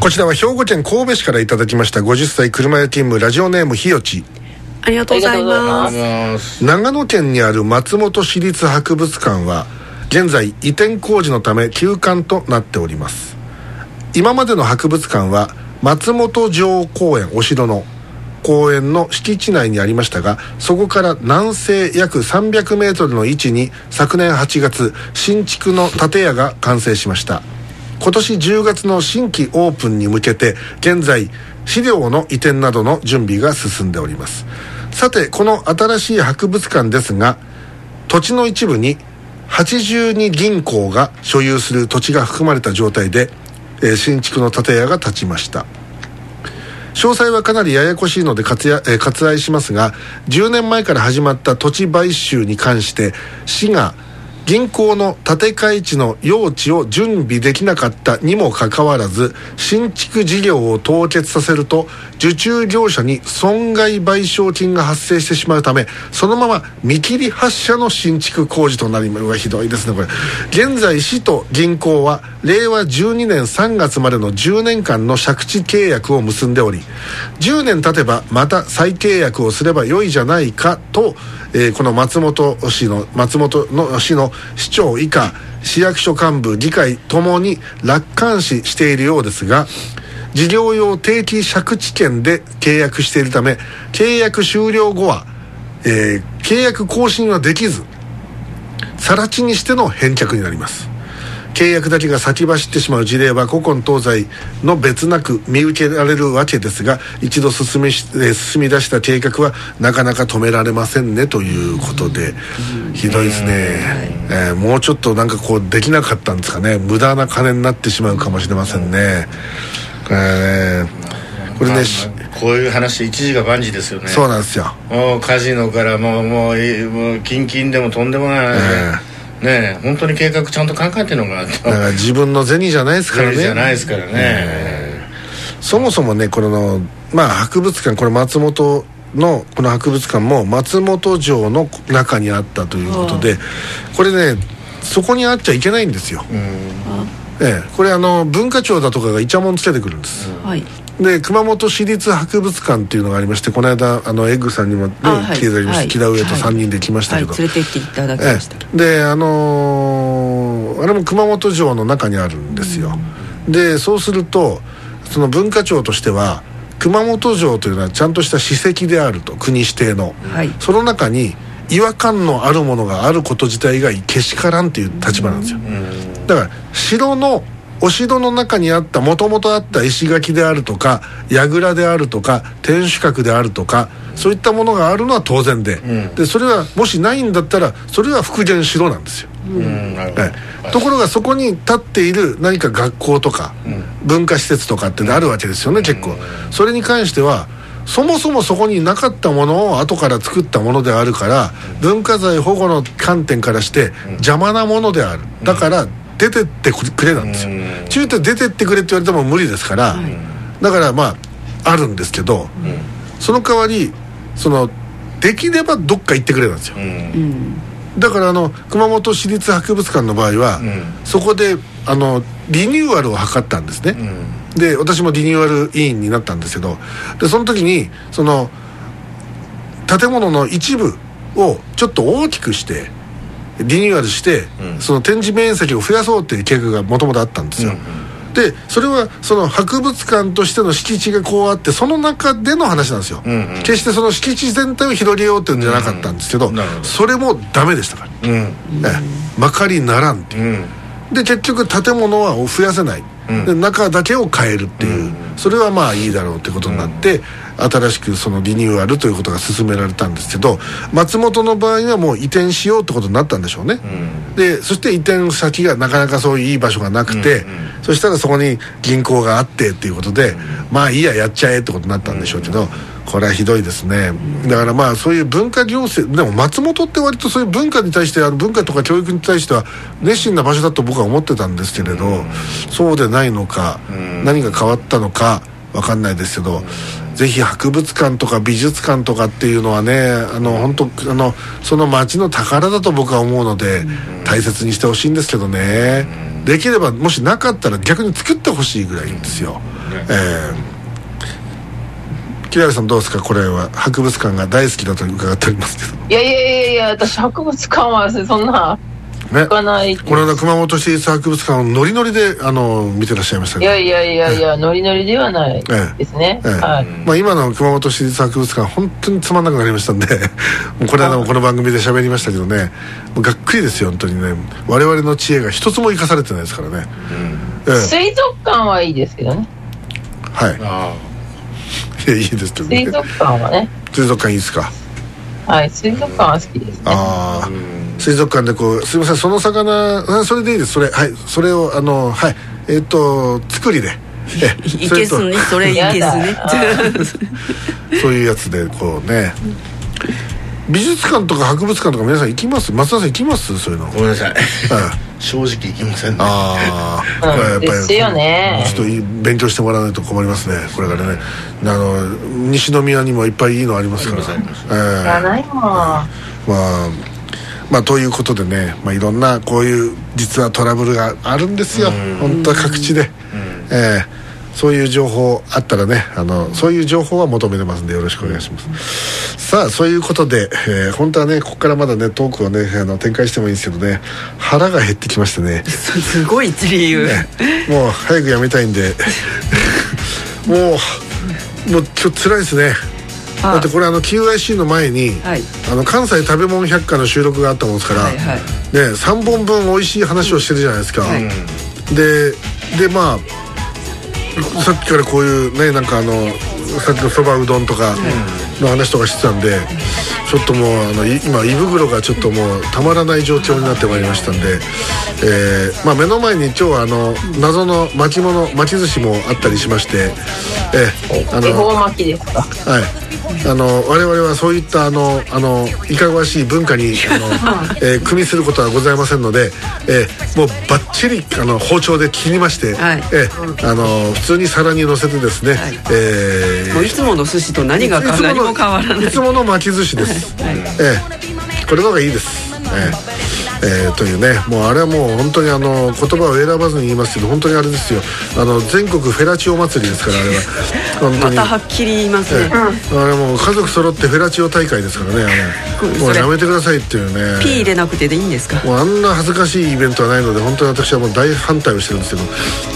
こちらは兵庫県神戸市からいただきました50歳車屋勤務ラジオネームひよちありがとうございます。長野県にある松本市立博物館は現在移転工事のため休館となっております。今までの博物館は松本城公園お城の公園の敷地内にありましたがそこから南西約300メートルの位置に昨年8月新築の建屋が完成しました。今年10月の新規オープンに向けて現在資料の移転などの準備が進んでおります。さてこの新しい博物館ですが土地の一部に82銀行が所有する土地が含まれた状態で、えー新築の建屋が建ちました。詳細はかなりややこしいので割愛,、えー割愛しますが10年前から始まった土地買収に関して市が銀行の建て替え地の用地を準備できなかったにもかかわらず新築事業を凍結させると受注業者に損害賠償金が発生してしまうためそのまま見切り発車の新築工事となりうわひどいですねこれ。現在市と銀行は令和12年3月までの10年間の借地契約を結んでおり10年経てばまた再契約をすればよいじゃないかと、えーこの松本市の松本の市の市長以下市役所幹部議会ともに楽観視しているようですが事業用定期借地権で契約しているため契約終了後は、えー契約更新はできず更地にしての返却になります。契約だけが先走ってしまう事例は古今東西の別なく見受けられるわけですが一度進みしえー進み出した計画はなかなか止められませんねということでひどいですね、えーもうちょっとなんかこうできなかったんですかね。無駄な金になってしまうかもしれませんね、これねこれね、しこういう話一時が万事ですよね。そうなんですよ。もうカジノからもうもうえもうキンキンでもとんでもない話で、ねえ本当に計画ちゃんと考えてるのがだから自分の銭じゃないですからね。じゃないですからね、そもそもねこのまあ博物館これ松本のこの博物館も松本城の中にあったということでこれねそこにあっちゃいけないんですよ、ええ、これあの文化庁だとかがイチャモンつけてくるんです、はい。で熊本市立博物館っていうのがありましてこの間あのエッグさんにも、ね来てい。ただきました、はい。木田上と3人で来ましたけど、はい。連れて行っていただきました、ええ。であのーあれも熊本城の中にあるんですよ、でそうするとその文化庁としては熊本城というのはちゃんとした史跡であると国指定の、はい。その中に違和感のあるものがあること自体がけしからんっていう立場なんですよ、だから城のお城の中にあったもともとあった石垣であるとか櫓であるとか天守閣であるとかそういったものがあるのは当然で,、でそれはもしないんだったらそれは復元城なんですよ、うんはい。ところがそこに立っている何か学校とか、文化施設とかってあるわけですよね、結構。それに関してはそもそもそこになかったものを後から作ったものであるから文化財保護の観点からして邪魔なものである。だから出てってくれなんですよ。中途出てってくれって言われても無理ですからだからまああるんですけどその代わりそのできればどっか行ってくれなんですよ。だからあの熊本市立博物館の場合は、そこであのリニューアルを図ったんですね、で私もリニューアル委員になったんですけどでその時にその建物の一部をちょっと大きくしてリニューアルして、その展示面積を増やそうっていう計画がもともとあったんですよ、でそれはその博物館としての敷地がこうあってその中での話なんですよ、決してその敷地全体を広げようっていうんじゃなかったんですけど,、なるほど。それもダメでしたから、うん。ええ。まかりならんっていう、うん。で結局建物は増やせない、で中だけを変えるっていう、それはまあいいだろうってことになって、新しくそのリニューアルということが進められたんですけど松本の場合はもう移転しようってことになったんでしょうね、でそして移転先がなかなかそういういい場所がなくて、そしたらそこに銀行があってっていうことで、まあいいややっちゃえってことになったんでしょうけど、これはひどいですね。だからまあそういう文化行政でも松本って割とそういう文化に対してあの文化とか教育に対しては熱心な場所だと僕は思ってたんですけれど、そうでないのか、何が変わったのかわかんないですけど、ぜひ博物館とか美術館とかっていうのはねあの本当あのその町の宝だと僕は思うので、大切にしてほしいんですけどね、できればもしなかったら逆に作ってほしいぐらいですよ、ええ木原さんどうですか？これは。博物館が大好きだと伺っておりますけど。いやいやいやいや私博物館はそんなね。行かないこの間熊本市立博物館をノリノリであの見てらっしゃいましたけど。いやいやいやいやノリノリではないですね、ええ。はい。まあ、今の熊本市立博物館本当につまんなくなりましたんで この間もこの番組で喋りましたけどね。もうがっくりですよ本当にね。我々の知恵が一つも生かされてないですからね、ええ。水族館はいいですけどね。はい。あいやいいですけどね。水族館はね。水族館いいですか？はい水族館は好きですね。ああ水族館でこうすいませんその魚あそれでいいです。それはい。それをあのはい。えっ、と作りで。えいけすね。それいけすね。そういうやつでこうね。美術館とか博物館とか皆さん行きます？松田さん行きます？そういうの。あごめんなさい。あ正直いきませんね。ああうんこれやっぱりですよね。ちょっと勉強してもらわないと困りますねこれからね。あの西宮にもいっぱいいいのありますから。ええいらないもん。まあまあということでね、まあ、いろんなこういう実はトラブルがあるんですよ。本当は各地で、ええそういう情報あったらねあのそういう情報は求めてますんでよろしくお願いします、さあそういうことで、えー本当はねここからまだねトークをねあの展開してもいいんですけどね腹が減ってきましてね。すすごい理由もう早くやめたいんで。もうもう今日辛いですね。だってこれあの QIC の前に、はい。あの関西食べ物百科の収録があったもんですから、はいはい。ね、3本分美味しい話をしてるじゃないですか、はい。ででまあさっきからこういうねなんかあのさっきのそばうどんとかの話とかしてたんで、ちょっともうあのい今胃袋がちょっともうたまらない状況になってまいりましたんで、えーまあ、目の前に今日はあの謎の巻物巻き寿司もあったりしまして、えーあ恵の方巻きですか？はい、あの我々はそういったあのあのいかがわしい文化にあの、えー組みすることはございませんので、えーもうバッチリあの包丁で切りまして、はい。えーあの普通に皿に乗せてですね、はい。えーもういつもの寿司と何が変わらない。いつもの巻き寿司です、ええこれの方がいいです、えええーというねもうあれはもう本当にあの言葉を選ばずに言いますけど本当にあれですよ。あの全国フェラチオ祭りですからあれは。本当まに。たはっきり言いますね。あれもう家族揃ってフェラチオ大会ですからねあうんれもうやめてくださいっていうね。ピー入れなくてでいいんですか？もうあんな恥ずかしいイベントはないので本当に私はもう大反対をしてるんですけ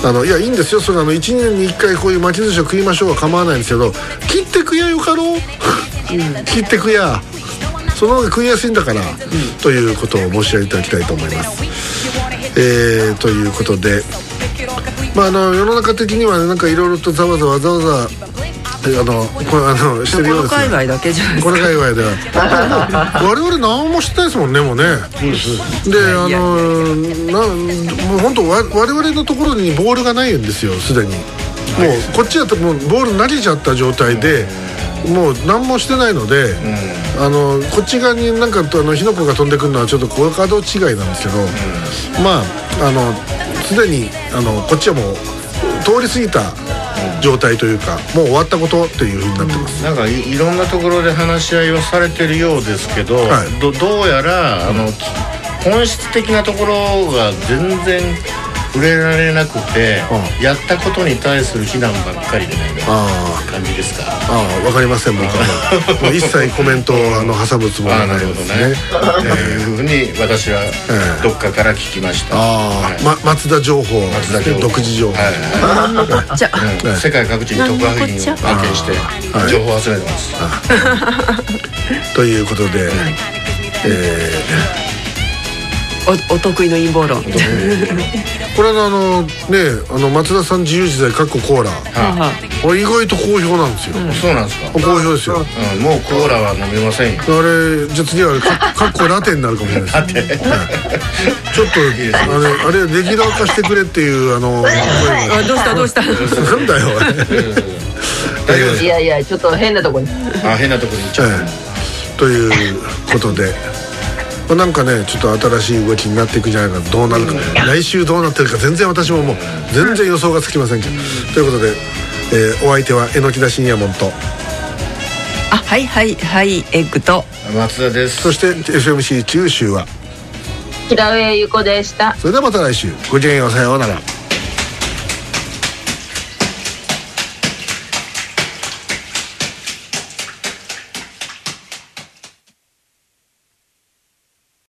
ど。あのいやいいんですよ。それあの1年に1回こういう巻き寿司を食いましょうは構わないんですけど切って食やよかろう？切って食やその方が食いやすいんだから、ということを申し上げていただきたいと思います。えー、ということでまああの世の中的にはねなんかいろいろとざわざわざわざあのこれあのしてるようこのですね界隈だけじゃないですか。この界隈では。我々何もしてないですもんねもうね。であのなもう本当わ我々のところにボールがないんですよすでに。もうこっちだともうボール投げちゃった状態でもう何もしてないので、あのこっち側になんかあの火の粉が飛んでくるのはちょっと小角違いなんですけど、まああのすでにあのこっちはもう通り過ぎた状態というかもう終わったことっていうふうになってます、なんかいいろんなところで話し合いはされてるようですけど、はい。どどうやらあのき本質的なところが全然触れられなくて、うやったことに対する非難ばっかりみたいなああ。感じですか。ああ、わかりません、僕は。もう。一切コメントをあの挟むつもりああはなないるほどですねね。っていうふうに私はどっかから聞きました、あはいあ、ま、松田情報、松田情報。独自情報。はいじゃあう。ん。世界各地に特派員を派遣してはい。情報を集めてます、ということで、えおお得意の陰謀論。ー これのあのね、あの松田さん自由自在かっこコーラ。はこれ意外と好評なんですよ。そうなんですか、好評ですよ。うん、もうコーラは飲めませんよ。あれじゃあ次はか かっこラテになるかもしれないです。ちょっとあれあれレギュラー化してくれっていうあの声 あどうした？どうした？がなんだよ。大丈夫です。いやいやちょっと変なとこに。あ変なところに行っちゃう、ええ。ということで、まあ、なんかねちょっと新しい動きになっていくんじゃないかどうなるか、来週どうなってるか全然私ももう全然予想がつきませんけど、ということで、えーお相手は榎木田信也門と。あはいはいはいエッグと。松田です。そして FMC 九州は。平上ゆこでした。それではまた来週。ごきげんようさようなら